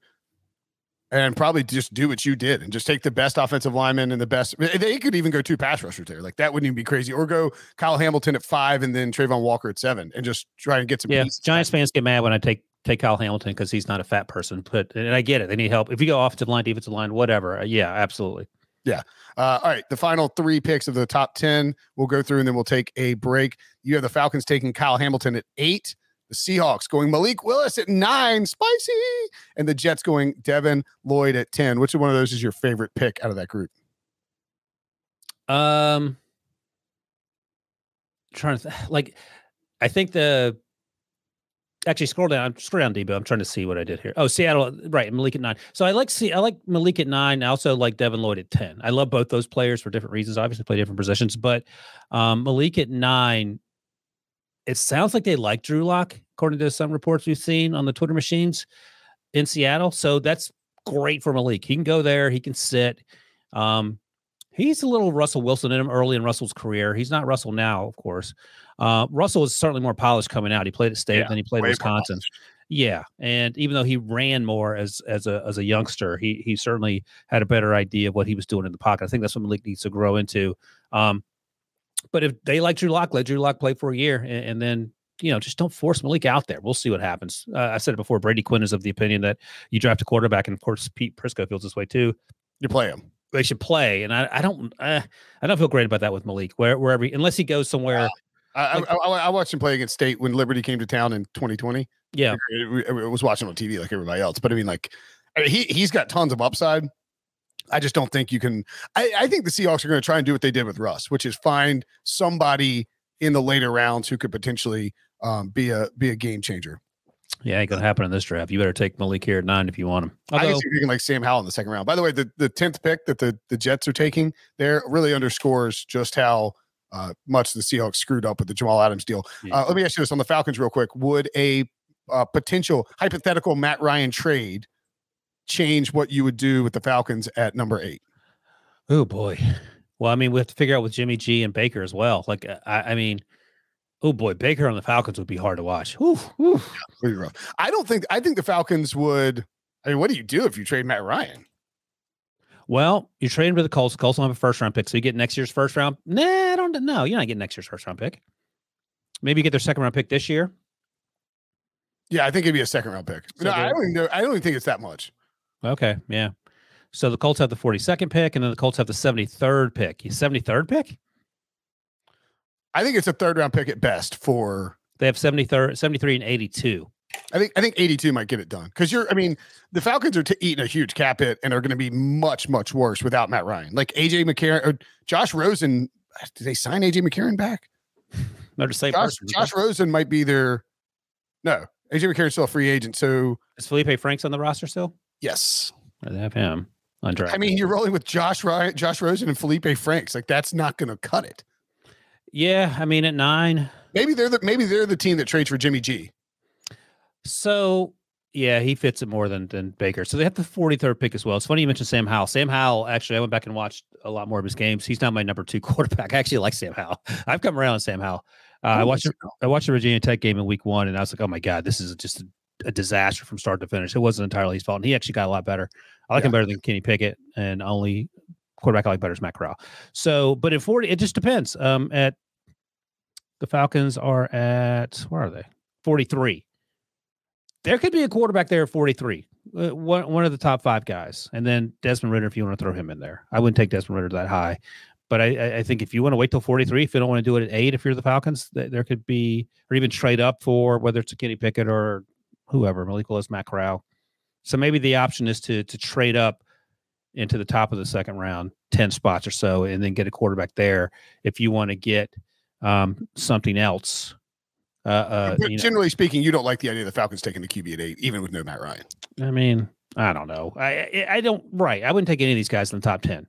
[SPEAKER 1] and probably just do what you did and just take the best offensive lineman and the best. They could even go two pass rushers there. Like that wouldn't even be crazy. Or go Kyle Hamilton at five and then Travon Walker at seven and just try and get some.
[SPEAKER 2] Yeah, Giants fans get mad when I take take Kyle Hamilton because he's not a fat person. But and I get it. They need help. If you go offensive line, defensive line, whatever. Uh, yeah, absolutely.
[SPEAKER 1] Yeah. Uh, all right. The final three picks of the top 10 we'll go through and then we'll take a break. You have the Falcons taking Kyle Hamilton at eight, the Seahawks going Malik Willis at nine, spicy, and the Jets going Devin Lloyd at 10. Which one of those is your favorite pick out of that group?
[SPEAKER 2] Um, trying to th- like, I think the actually scroll down, scroll down, Debo. I'm trying to see what I did here. Oh, Seattle, right? Malik at nine. So I like see, I like Malik at nine. I also like Devin Lloyd at ten. I love both those players for different reasons. Obviously, play different positions, but um, Malik at nine. It sounds like they like Drew Lock, according to some reports we've seen on the Twitter machines in Seattle. So that's great for Malik. He can go there. He can sit. Um, he's a little Russell Wilson in him early in Russell's career. He's not Russell now, of course. Uh, Russell is certainly more polished coming out. He played at State, yeah, then he played at Wisconsin. Yeah, and even though he ran more as as a as a youngster, he he certainly had a better idea of what he was doing in the pocket. I think that's what Malik needs to grow into. Um, but if they like Drew Lock, let Drew Lock play for a year, and, and then you know just don't force Malik out there. We'll see what happens. Uh, I said it before. Brady Quinn is of the opinion that you draft a quarterback, and of course Pete Prisco feels this way too.
[SPEAKER 1] You play him.
[SPEAKER 2] They should play, and I, I don't uh, I don't feel great about that with Malik. Where wherever unless he goes somewhere
[SPEAKER 1] I, I, I, watched him play against State when Liberty came to town in 2020.
[SPEAKER 2] Yeah,
[SPEAKER 1] I was watching on TV like everybody else, but I mean, like, he he's got tons of upside. I just don't think you can. I, I think the Seahawks are going to try and do what they did with Russ, which is find somebody in the later rounds who could potentially um, be a be a game changer.
[SPEAKER 2] Yeah, ain't gonna happen in this draft. You better take Malik here at nine if you want him.
[SPEAKER 1] Although, I guess you're thinking like Sam Howell in the second round. By the way, the the tenth pick that the the Jets are taking there really underscores just how uh, much the Seahawks screwed up with the Jamal Adams deal. Uh, let me ask you this on the Falcons real quick: Would a uh, potential hypothetical Matt Ryan trade change what you would do with the Falcons at number eight?
[SPEAKER 2] Oh boy. Well, I mean, we have to figure out with Jimmy G and Baker as well. Like, uh, I, I mean, oh boy, Baker on the Falcons would be hard to watch.
[SPEAKER 1] Yeah, pretty rough. I don't think. I think the Falcons would. I mean, what do you do if you trade Matt Ryan?
[SPEAKER 2] Well, you're trading for the Colts. The Colts will have a first round pick, so you get next year's first round. Nah, I don't know. You're not getting next year's first round pick. Maybe you get their second round pick this year.
[SPEAKER 1] Yeah, I think it'd be a second round pick. So no, I don't. Even, I don't even think it's that much.
[SPEAKER 2] Okay, yeah. So the Colts have the 42nd pick, and then the Colts have the 73rd pick. 73rd pick?
[SPEAKER 1] I think it's a third round pick at best for.
[SPEAKER 2] They have 73, 73 and 82.
[SPEAKER 1] I think I think 82 might get it done because you're. I mean, the Falcons are t- eating a huge cap hit and are going to be much much worse without Matt Ryan. Like AJ McCarron or Josh Rosen. Uh, did they sign AJ McCarron back?
[SPEAKER 2] They're the same
[SPEAKER 1] Josh,
[SPEAKER 2] person.
[SPEAKER 1] Josh Rosen might be their. No, AJ McCarron's still a free agent. So
[SPEAKER 2] is Felipe Franks on the roster still?
[SPEAKER 1] Yes,
[SPEAKER 2] they have him.
[SPEAKER 1] Undrafted. I mean, you're rolling with Josh Ryan, Josh Rosen, and Felipe Franks. Like that's not going to cut it.
[SPEAKER 2] Yeah, I mean, at nine,
[SPEAKER 1] maybe they're the maybe they're the team that trades for Jimmy G.
[SPEAKER 2] So yeah, he fits it more than than Baker. So they have the 43rd pick as well. It's funny you mentioned Sam Howell. Sam Howell, actually, I went back and watched a lot more of his games. He's not my number two quarterback. I actually like Sam Howell. I've come around on Sam Howell. Uh, I watched I watched the Virginia Tech game in week one, and I was like, oh my god, this is just a, disaster from start to finish. It wasn't entirely his fault. And he actually got a lot better. I like yeah. him better than Kenny Pickett, and only quarterback I like better is Matt Corral. So, but at 40, it just depends. Um, at the Falcons are at where are they? 43. There could be a quarterback there at 43. Uh, one, one of the top five guys. And then Desmond Ridder. if you want to throw him in there. I wouldn't take Desmond Ridder that high. But I, I think if you want to wait till 43, if you don't want to do it at eight, if you're the Falcons, there could be, or even trade up for whether it's a Kenny Pickett or whoever, Malik Willis, Matt Corral. So maybe the option is to to trade up into the top of the second round, 10 spots or so, and then get a quarterback there if you want to get um, something else. Uh, uh,
[SPEAKER 1] but generally know. speaking, you don't like the idea of the Falcons taking the QB at eight, even with no Matt Ryan.
[SPEAKER 2] I mean, I don't know. I I don't right. I wouldn't take any of these guys in the top ten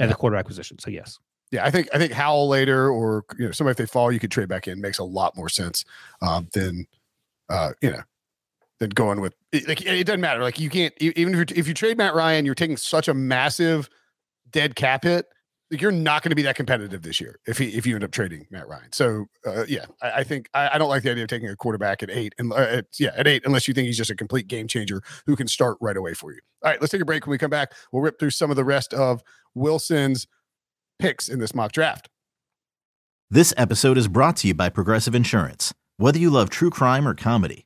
[SPEAKER 2] at the quarterback position. So yes.
[SPEAKER 1] Yeah, I think I think Howell later or you know somebody if they fall, you could trade back in makes a lot more sense um, than uh, you know than going with like it doesn't matter. Like you can't even if you if you trade Matt Ryan, you're taking such a massive dead cap hit. Like you're not going to be that competitive this year if he if you end up trading Matt Ryan. So uh, yeah, I, I think I, I, don't like the idea of taking a quarterback at eight and uh, at, yeah at eight unless you think he's just a complete game changer who can start right away for you. All right, let's take a break. When we come back, we'll rip through some of the rest of Wilson's picks in this mock draft.
[SPEAKER 4] This episode is brought to you by Progressive Insurance. Whether you love true crime or comedy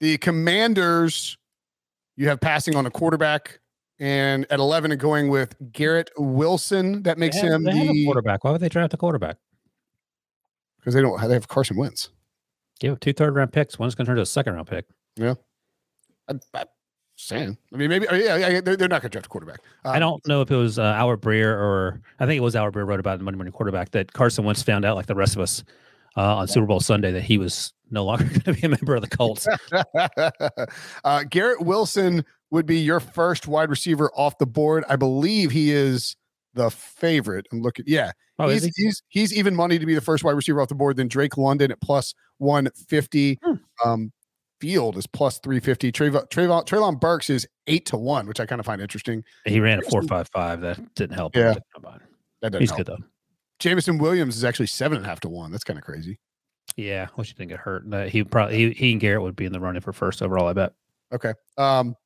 [SPEAKER 1] The Commanders, you have passing on a quarterback, and at 11 and going with Garrett Wilson. That makes
[SPEAKER 2] have,
[SPEAKER 1] him
[SPEAKER 2] the quarterback. Why would they draft a quarterback?
[SPEAKER 1] Because they don't. They have Carson Wentz.
[SPEAKER 2] Give two third round picks. One's going to turn to a second round pick.
[SPEAKER 1] Yeah. I, I, saying. I mean, maybe. Oh, yeah, yeah they're, they're, not going to draft a quarterback.
[SPEAKER 2] Um, I don't know if it was uh, Albert Breer or I think it was Albert Breer wrote about the Monday morning quarterback that Carson Wentz found out, like the rest of us, uh, on Super Bowl Sunday, that he was no longer going to be a member of the Colts.
[SPEAKER 1] uh, Garrett Wilson would be your first wide receiver off the board. I believe he is the favorite. I'm looking. Yeah,
[SPEAKER 2] Oh,
[SPEAKER 1] he's,
[SPEAKER 2] he?
[SPEAKER 1] he's he's even money to be the first wide receiver off the board than Drake London at plus 150.
[SPEAKER 2] Hmm.
[SPEAKER 1] Um, Field is plus 350. Trayvon, Trayvon, Treylon Burks is eight to one, which I kind of find interesting.
[SPEAKER 2] He ran a four five five. That didn't help.
[SPEAKER 1] Yeah. That doesn't
[SPEAKER 2] He's
[SPEAKER 1] help.
[SPEAKER 2] good though.
[SPEAKER 1] Jameson Williams is actually seven and a half to one. That's kind of crazy.
[SPEAKER 2] Yeah, wish he didn't get hurt. He probably he, he and Garrett would be in the running for first overall. I bet.
[SPEAKER 1] Okay. Um,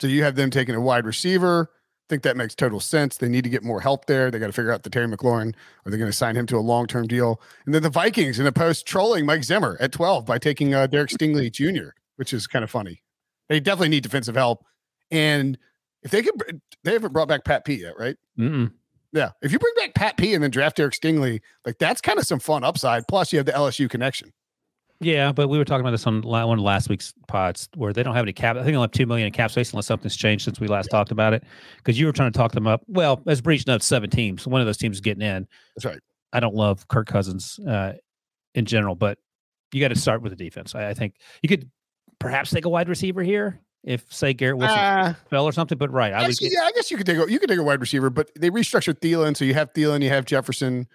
[SPEAKER 1] so you have them taking a wide receiver. I think that makes total sense. They need to get more help there. They got to figure out the Terry McLaurin. Are they going to sign him to a long term deal? And then the Vikings in the post trolling Mike Zimmer at 12 by taking uh, Derek Stingley Jr., which is kind of funny. They definitely need defensive help. And if they could, they haven't brought back Pat P yet, right?
[SPEAKER 2] Mm-mm.
[SPEAKER 1] Yeah. If you bring back Pat P and then draft Eric Stingley, like that's kind of some fun upside. Plus, you have the LSU connection.
[SPEAKER 2] Yeah, but we were talking about this on one of last week's pods where they don't have any cap. I think they'll have two million in cap space unless something's changed since we last talked about it. Because you were trying to talk them up. Well, as Breach notes, seven teams. One of those teams is getting in.
[SPEAKER 1] That's right.
[SPEAKER 2] I don't love Kirk Cousins uh, in general, but you got to start with the defense. I, I think you could perhaps take a wide receiver here if, say, Garrett Wilson
[SPEAKER 1] Ah,
[SPEAKER 2] fell or something. But right, I would.
[SPEAKER 1] Actually, yeah, I guess you could take a, you could take a wide receiver, but they restructured Thielen, so you have Thielen, you have Jefferson.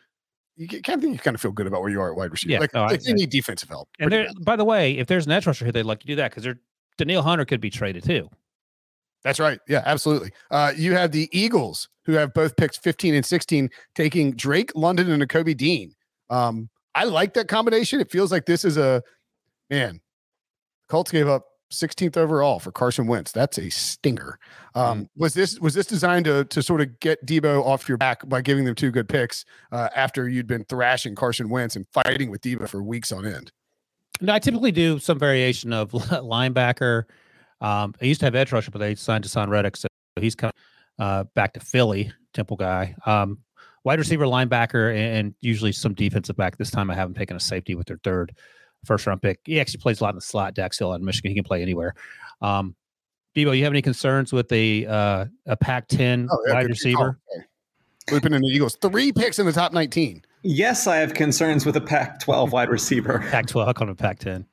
[SPEAKER 1] You kind of think you kind of feel good about where you are at wide receiver.
[SPEAKER 2] Yeah,
[SPEAKER 1] like,
[SPEAKER 2] no, I-
[SPEAKER 1] they need defensive help.
[SPEAKER 2] And there, by the way, if there's an edge rusher here, they'd like to do that because they're Danielle Hunter could be traded too.
[SPEAKER 1] That's right. Yeah, absolutely. Uh, you have the Eagles who have both picks 15 and 16, taking Drake London and Kobe Dean. Um, I like that combination. It feels like this is a man. Colts gave up 16th overall for Carson Wentz. That's a stinger. Um, Was this was this designed to to sort of get Debo off your back by giving them two good picks uh, after you'd been thrashing Carson Wentz and fighting with Debo for weeks on end?
[SPEAKER 2] No, I typically do some variation of linebacker. Um, I used to have edge rusher, but they signed Haason Reddick, so he's coming uh, back to Philly, Temple guy. Um, wide receiver, linebacker, and, and usually some defensive back. This time I haven't taken a safety with their third first round pick. He actually plays a lot in the slot. Dax Hill out of Michigan, he can play anywhere. Um, Debo, you have any concerns with a uh, a Pac-10
[SPEAKER 1] Oh, yeah,
[SPEAKER 2] wide
[SPEAKER 1] good- good
[SPEAKER 2] receiver?
[SPEAKER 1] call. Okay. Looping in the Eagles, three picks in the top 19.
[SPEAKER 3] Yes, I have concerns with a Pac 12 wide receiver.
[SPEAKER 2] Pac-12, I'll call him a Pac-10.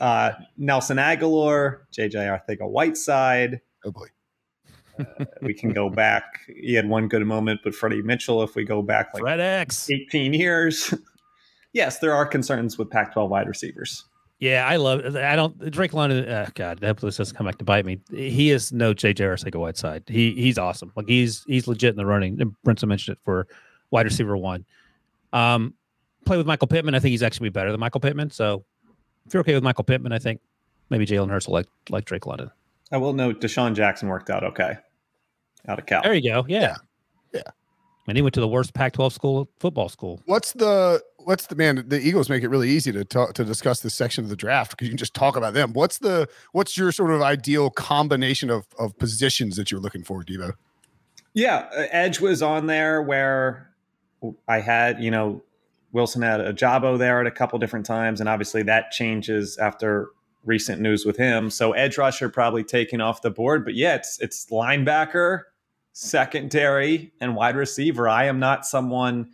[SPEAKER 3] Uh, Nelson Agholor, JJ Arcega Whiteside.
[SPEAKER 1] Oh boy.
[SPEAKER 3] We can go back. He had one good moment, but Freddie Mitchell, if we go back like
[SPEAKER 2] FredEx.
[SPEAKER 3] 18 years. Yes, there are concerns with Pac 12 wide receivers.
[SPEAKER 2] Yeah, I love. I don't Drake London. Uh, God, that this doesn't come back to bite me. He is no JJ Arcega Whiteside. He he's awesome. Like he's he's legit in the running. And Brinson mentioned it for wide receiver one. Um, play with Michael Pittman. I think he's actually better than Michael Pittman. So if you're okay with Michael Pittman, I think maybe Jalen Hurts will like like Drake London.
[SPEAKER 3] I will note DeSean Jackson worked out okay out of Cal.
[SPEAKER 2] There you go. Yeah.
[SPEAKER 1] Yeah. Yeah.
[SPEAKER 2] And he went to the worst Pac-12 school, football school.
[SPEAKER 1] What's the what's the man? The Eagles make it really easy to talk to discuss this section of the draft because you can just talk about them. What's the what's your sort of ideal combination of of positions that you're looking for, Debo?
[SPEAKER 3] Yeah, uh, Edge was on there where I had, you know, Wilson had Ojabo there at a couple different times, and obviously that changes after recent news with him. So edge rusher probably taken off the board, but yeah, it's it's linebacker, secondary, and wide receiver. I am not someone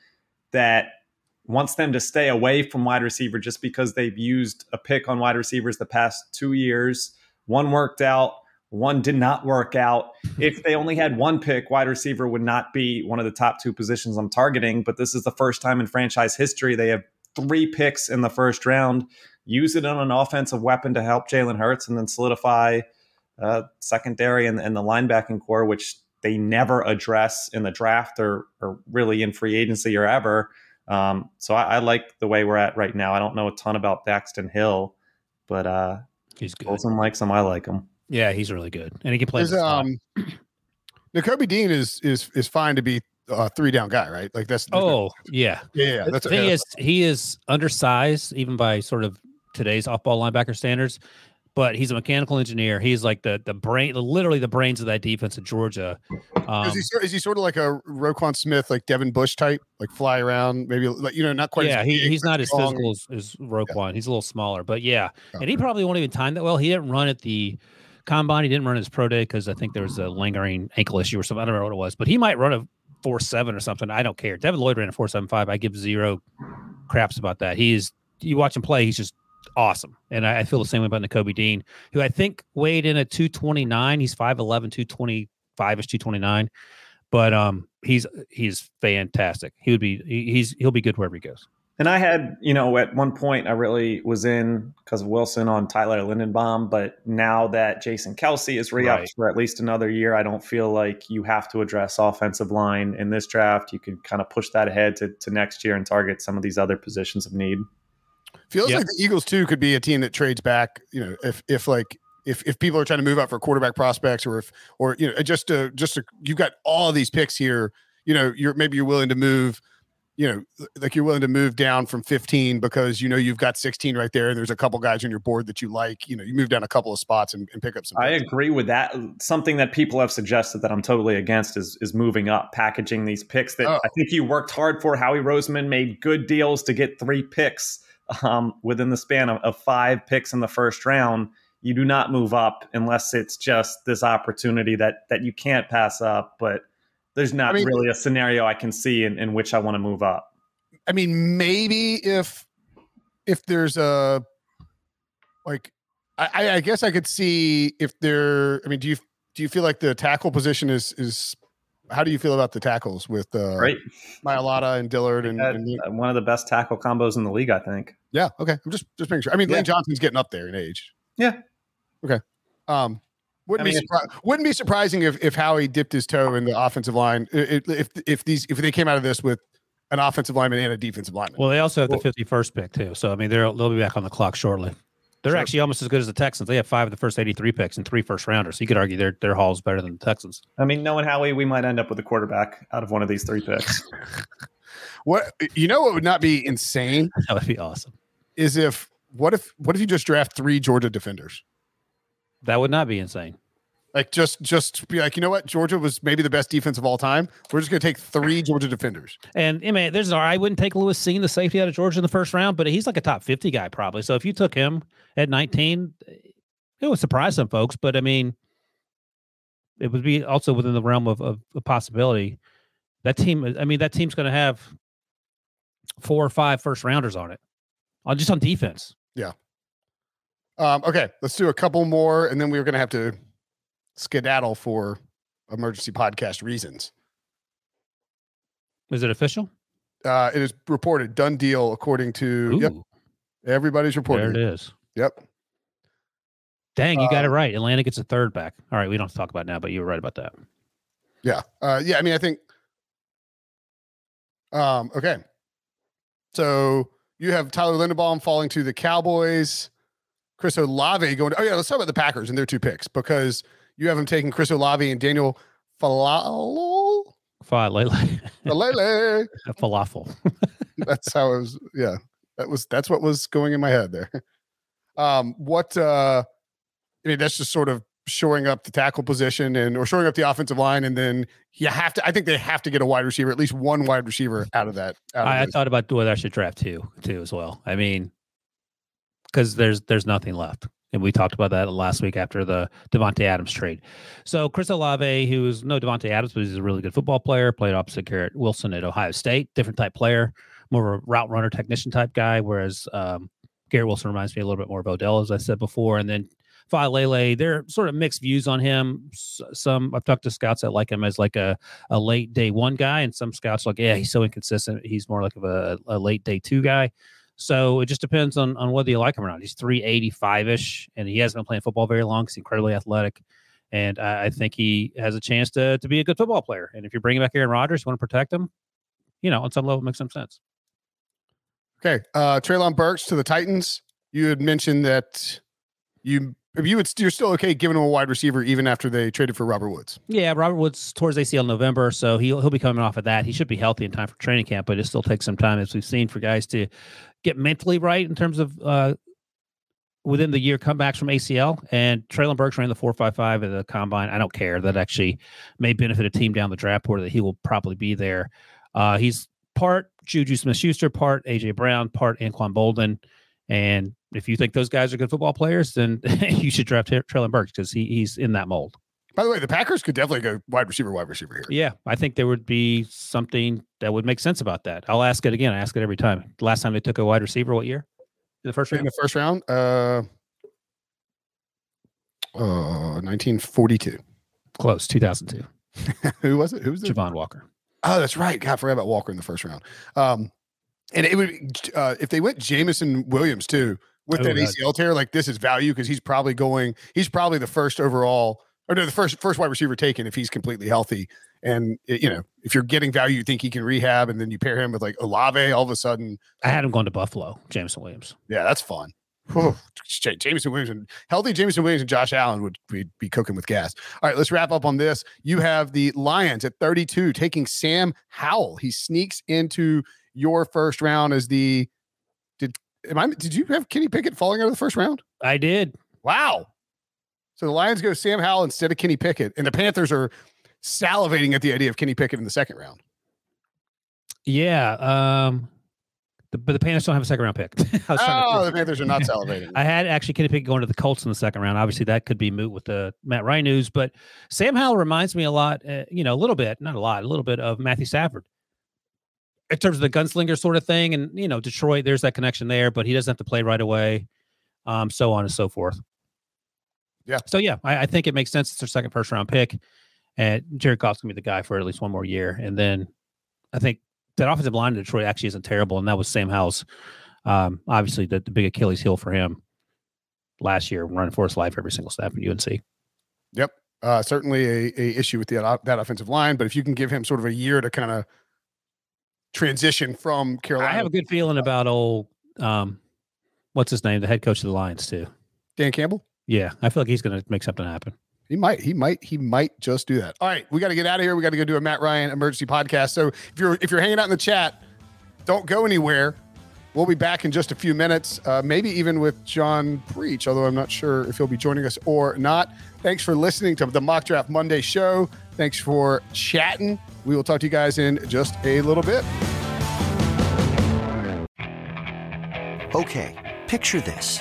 [SPEAKER 3] that wants them to stay away from wide receiver just because they've used a pick on wide receivers the past two years. One worked out, one did not work out. If they only had one pick, wide receiver would not be one of the top two positions I'm targeting. But this is the first time in franchise history they have three picks in the first round. Use it on an offensive weapon to help Jalen Hurts and then solidify uh, secondary and, and the linebacking core, which they never address in the draft or, or really in free agency or ever. Um, so I, I like the way we're at right now. I don't know a ton about Daxton Hill, but uh,
[SPEAKER 2] He's good.
[SPEAKER 3] Wilson likes him. I like him.
[SPEAKER 2] Yeah, he's really good, and he can play.
[SPEAKER 1] Is
[SPEAKER 2] the slot.
[SPEAKER 1] um, Nakobe Dean is is is fine to be a three down guy, right? Like that's there's no-
[SPEAKER 2] oh yeah,
[SPEAKER 1] yeah, yeah, that's
[SPEAKER 2] the thing
[SPEAKER 1] yeah,
[SPEAKER 2] is, he is undersized even by sort of today's off-ball linebacker standards. But he's a mechanical engineer. He's like the the brain, literally the brains of that defense in Georgia. Um,
[SPEAKER 1] is he sort- is he sort of like a Roquan Smith, like Devin Bush type, like fly around, maybe like you know, not quite.
[SPEAKER 2] yeah,
[SPEAKER 1] as
[SPEAKER 2] he,
[SPEAKER 1] big,
[SPEAKER 2] he's not as
[SPEAKER 1] strong.
[SPEAKER 2] physical as, as Roquan. He's a little smaller, but yeah, and he probably won't even time that well. He didn't run at the combine. He didn't run his pro day because I think there was a lingering ankle issue or something. I don't know what it was, but he might run a four seven or something. I don't care. Devin Lloyd ran a four seven five. I give zero craps about that. He's you watch him play. He's just awesome. And I, I feel the same way about Nakobe Dean, who I think weighed in at 229. He's 5'11, 225 ish, 229. But um, he's he's fantastic. He would be he's he'll be good wherever he goes.
[SPEAKER 3] And I had, you know, at one point I really was in because of Wilson on Tyler Linderbaum, but now that Jason Kelce is re-upped right. for at least another year, I don't feel like you have to address offensive line in this draft. You could kind of push that ahead to, to next year and target some of these other positions of need.
[SPEAKER 1] Feels yep. like the Eagles too could be a team that trades back. You know, if if like if if people are trying to move up for quarterback prospects, or if or you know just to just to, you've got all these picks here. You know, you're maybe you're willing to move you know, like you're willing to move down from 15 because you know you've got 16 right there, and there's a couple guys on your board that you like. You know, you move down a couple of spots and, and pick up some.
[SPEAKER 3] I agree with that. Something that people have suggested that I'm totally against is is moving up, packaging these picks that oh. I think you worked hard for. Howie Roseman made good deals to get three picks um, within the span of, of five picks in the first round. You do not move up unless it's just this opportunity that that you can't pass up, but there's not I mean, really a scenario I can see in, in which I want to move up.
[SPEAKER 1] I mean, maybe if if there's a like I, I guess I could see if there I mean, do you do you feel like the tackle position is is how do you feel about the tackles with uh
[SPEAKER 3] Great.
[SPEAKER 1] Mailata and Dillard and, and,
[SPEAKER 3] uh, one of the best tackle combos in the league, I think.
[SPEAKER 1] Yeah. Okay. I'm just just making sure. I mean, yeah. Lane Johnson's getting up there in age.
[SPEAKER 3] Yeah.
[SPEAKER 1] Okay. Um, wouldn't I mean, be surpri- wouldn't be surprising if if Howie dipped his toe in the offensive line if if if these if they came out of this with an offensive lineman and a defensive lineman.
[SPEAKER 2] Well, they also have well, the fifty first pick too, so I mean they'll they'll be back on the clock shortly. They're sure. actually almost as good as the Texans. They have five of the first eighty three picks and three first rounders. So you could argue their their haul is better than the Texans.
[SPEAKER 3] I mean, knowing Howie, we might end up with a quarterback out of one of these three picks.
[SPEAKER 1] what you know? What would not be insane?
[SPEAKER 2] That would be awesome.
[SPEAKER 1] Is if what if what if you just draft three Georgia defenders?
[SPEAKER 2] That would not be insane.
[SPEAKER 1] Like just just be like, you know what? Georgia was maybe the best defense of all time. We're just gonna take three Georgia defenders.
[SPEAKER 2] And I mean, there's I wouldn't take Lewis Cine, the safety out of Georgia in the first round, but he's like a top 50 guy probably. So if you took him at 19, it would surprise some folks, but I mean, it would be also within the realm of, of a possibility. That team, I mean, that team's gonna have four or five first rounders on it. On just on defense.
[SPEAKER 1] Yeah. Um, okay, let's do a couple more, and then we're gonna have to skedaddle for emergency podcast reasons.
[SPEAKER 2] Is it official?
[SPEAKER 1] Uh, it is reported, done deal, according to Ooh. yep. Everybody's reporting.
[SPEAKER 2] There it is.
[SPEAKER 1] Yep.
[SPEAKER 2] Dang, you uh, got it uh, right. Atlanta gets a third back. All right, we don't talk about now, but you were right about that.
[SPEAKER 1] Yeah. Uh, yeah. I mean, I think. Um. Okay. So you have Tyler Linderbaum falling to the Cowboys. Chris Olave going. To, oh yeah, let's talk about the Packers and their two picks because you have him taking Chris Olave and Daniel Falafel.
[SPEAKER 2] Faalele.
[SPEAKER 1] Faalele.
[SPEAKER 2] Falafel.
[SPEAKER 1] that's how it was. Yeah, that was that's what was going in my head there. Um, what? uh I mean, that's just sort of shoring up the tackle position and or showing up the offensive line, and then you have to. I think they have to get a wide receiver, at least one wide receiver out of that. Out
[SPEAKER 2] of I, I thought about whether I should draft two, two as well. I mean, because there's there's nothing left. And we talked about that last week after the Davante Adams trade. So Chris Olave, who's no Davante Adams, but he's a really good football player, played opposite Garrett Wilson at Ohio State, different type player, more of a route runner technician type guy, whereas um, Garrett Wilson reminds me a little bit more of Odell, as I said before. And then Faalele, they're sort of mixed views on him. Some I've talked to scouts that like him as like a, a late day one guy, and some scouts like, yeah, he's so inconsistent. He's more like of a, a late day two guy. So it just depends on on whether you like him or not. He's 385 ish, and he hasn't been playing football very long. He's incredibly athletic, and I, I, think he has a chance to to be a good football player. And if you're bringing back Aaron Rodgers, you want to protect him, you know, on some level, it makes some sense.
[SPEAKER 1] Okay, uh, Treylon Burks to the Titans. You had mentioned that you you would you're still okay giving him a wide receiver even after they traded for Robert Woods.
[SPEAKER 2] Yeah, Robert Woods towards ACL November, so he'll he'll be coming off of that. He should be healthy in time for training camp, but it still takes some time, as we've seen, for guys to get mentally right in terms of uh, within the year comebacks from ACL. And Treylon Burks ran the four five five at the combine. I don't care that actually may benefit a team down the draft board that he will probably be there. Uh, he's part Juju Smith Schuster, part AJ Brown, part Anquan Boldin. And if you think those guys are good football players, then you should draft Treylon Burks because he, he's in that mold.
[SPEAKER 1] By the way, the Packers could definitely go wide receiver, wide receiver here.
[SPEAKER 2] Yeah, I think there would be something that would make sense about that. I'll ask it again. I ask it every time. Last time they took a wide receiver, what year? in the first
[SPEAKER 1] in
[SPEAKER 2] round?
[SPEAKER 1] the first round. Uh, uh 1942.
[SPEAKER 2] Close, 2002.
[SPEAKER 1] Who was it? Who was it?
[SPEAKER 2] Javon Walker.
[SPEAKER 1] Oh, that's right. God, I forgot about Walker in the first round. Um, and it would uh, if they went Jameson Williams too with
[SPEAKER 2] Oh,
[SPEAKER 1] that
[SPEAKER 2] God.
[SPEAKER 1] ACL tear, like this is value because he's probably going. He's probably the first overall, or no, the first first wide receiver taken if he's completely healthy. And you know, if you're getting value, you think he can rehab, and then you pair him with like Olave. All of a sudden,
[SPEAKER 2] I had him going to Buffalo, Jameson Williams.
[SPEAKER 1] yeah, that's fun. Whew. Jameson Williams and healthy Jameson Williams and Josh Allen would be, be cooking with gas. All right, let's wrap up on this. You have the Lions at 32 taking Sam Howell. He sneaks into your first round as the did am I did you have Kenny Pickett falling out of the first round?
[SPEAKER 2] I did.
[SPEAKER 1] Wow. So the Lions go Sam Howell instead of Kenny Pickett, and the Panthers are salivating at the idea of Kenny Pickett in the second round.
[SPEAKER 2] Yeah. Um, the, but the Panthers don't have a second round pick. I was trying
[SPEAKER 1] Oh, the Panthers are not salivating.
[SPEAKER 2] I had actually Kenny Pickett going to the Colts in the second round. Obviously, that could be moot with the Matt Ryan news, but Sam Howell reminds me a lot, uh, you know, a little bit, not a lot, a little bit of Matthew Stafford in terms of the gunslinger sort of thing. And, you know, Detroit, there's that connection there, but he doesn't have to play right away, um, so on and so forth.
[SPEAKER 1] Yeah.
[SPEAKER 2] So, yeah, I, I think it makes sense. It's their second first round pick. And Jared Goff's to be the guy for at least one more year. And then I think that offensive line in Detroit actually isn't terrible. And that was Sam Howell's, um, obviously, the, the big Achilles heel for him last year, running for his life every single snap in UNC.
[SPEAKER 1] Yep. Uh, certainly a, a issue with the, that offensive line, but if you can give him sort of a year to kind of transition from Carolina,
[SPEAKER 2] I have a good feeling about old, um, what's his name, the head coach of the Lions, too.
[SPEAKER 1] Dan Campbell.
[SPEAKER 2] Yeah, I feel like he's going to make something happen.
[SPEAKER 1] He might, he might, he might just do that. All right, we got to get out of here. We got to go do a Matt Ryan emergency podcast. So if you're if you're hanging out in the chat, don't go anywhere. We'll be back in just a few minutes, uh, maybe even with John Breech, although I'm not sure if he'll be joining us or not. Thanks for listening to the Mock Draft Monday show. Thanks for chatting. We will talk to you guys in just a little bit.
[SPEAKER 5] Okay, picture this.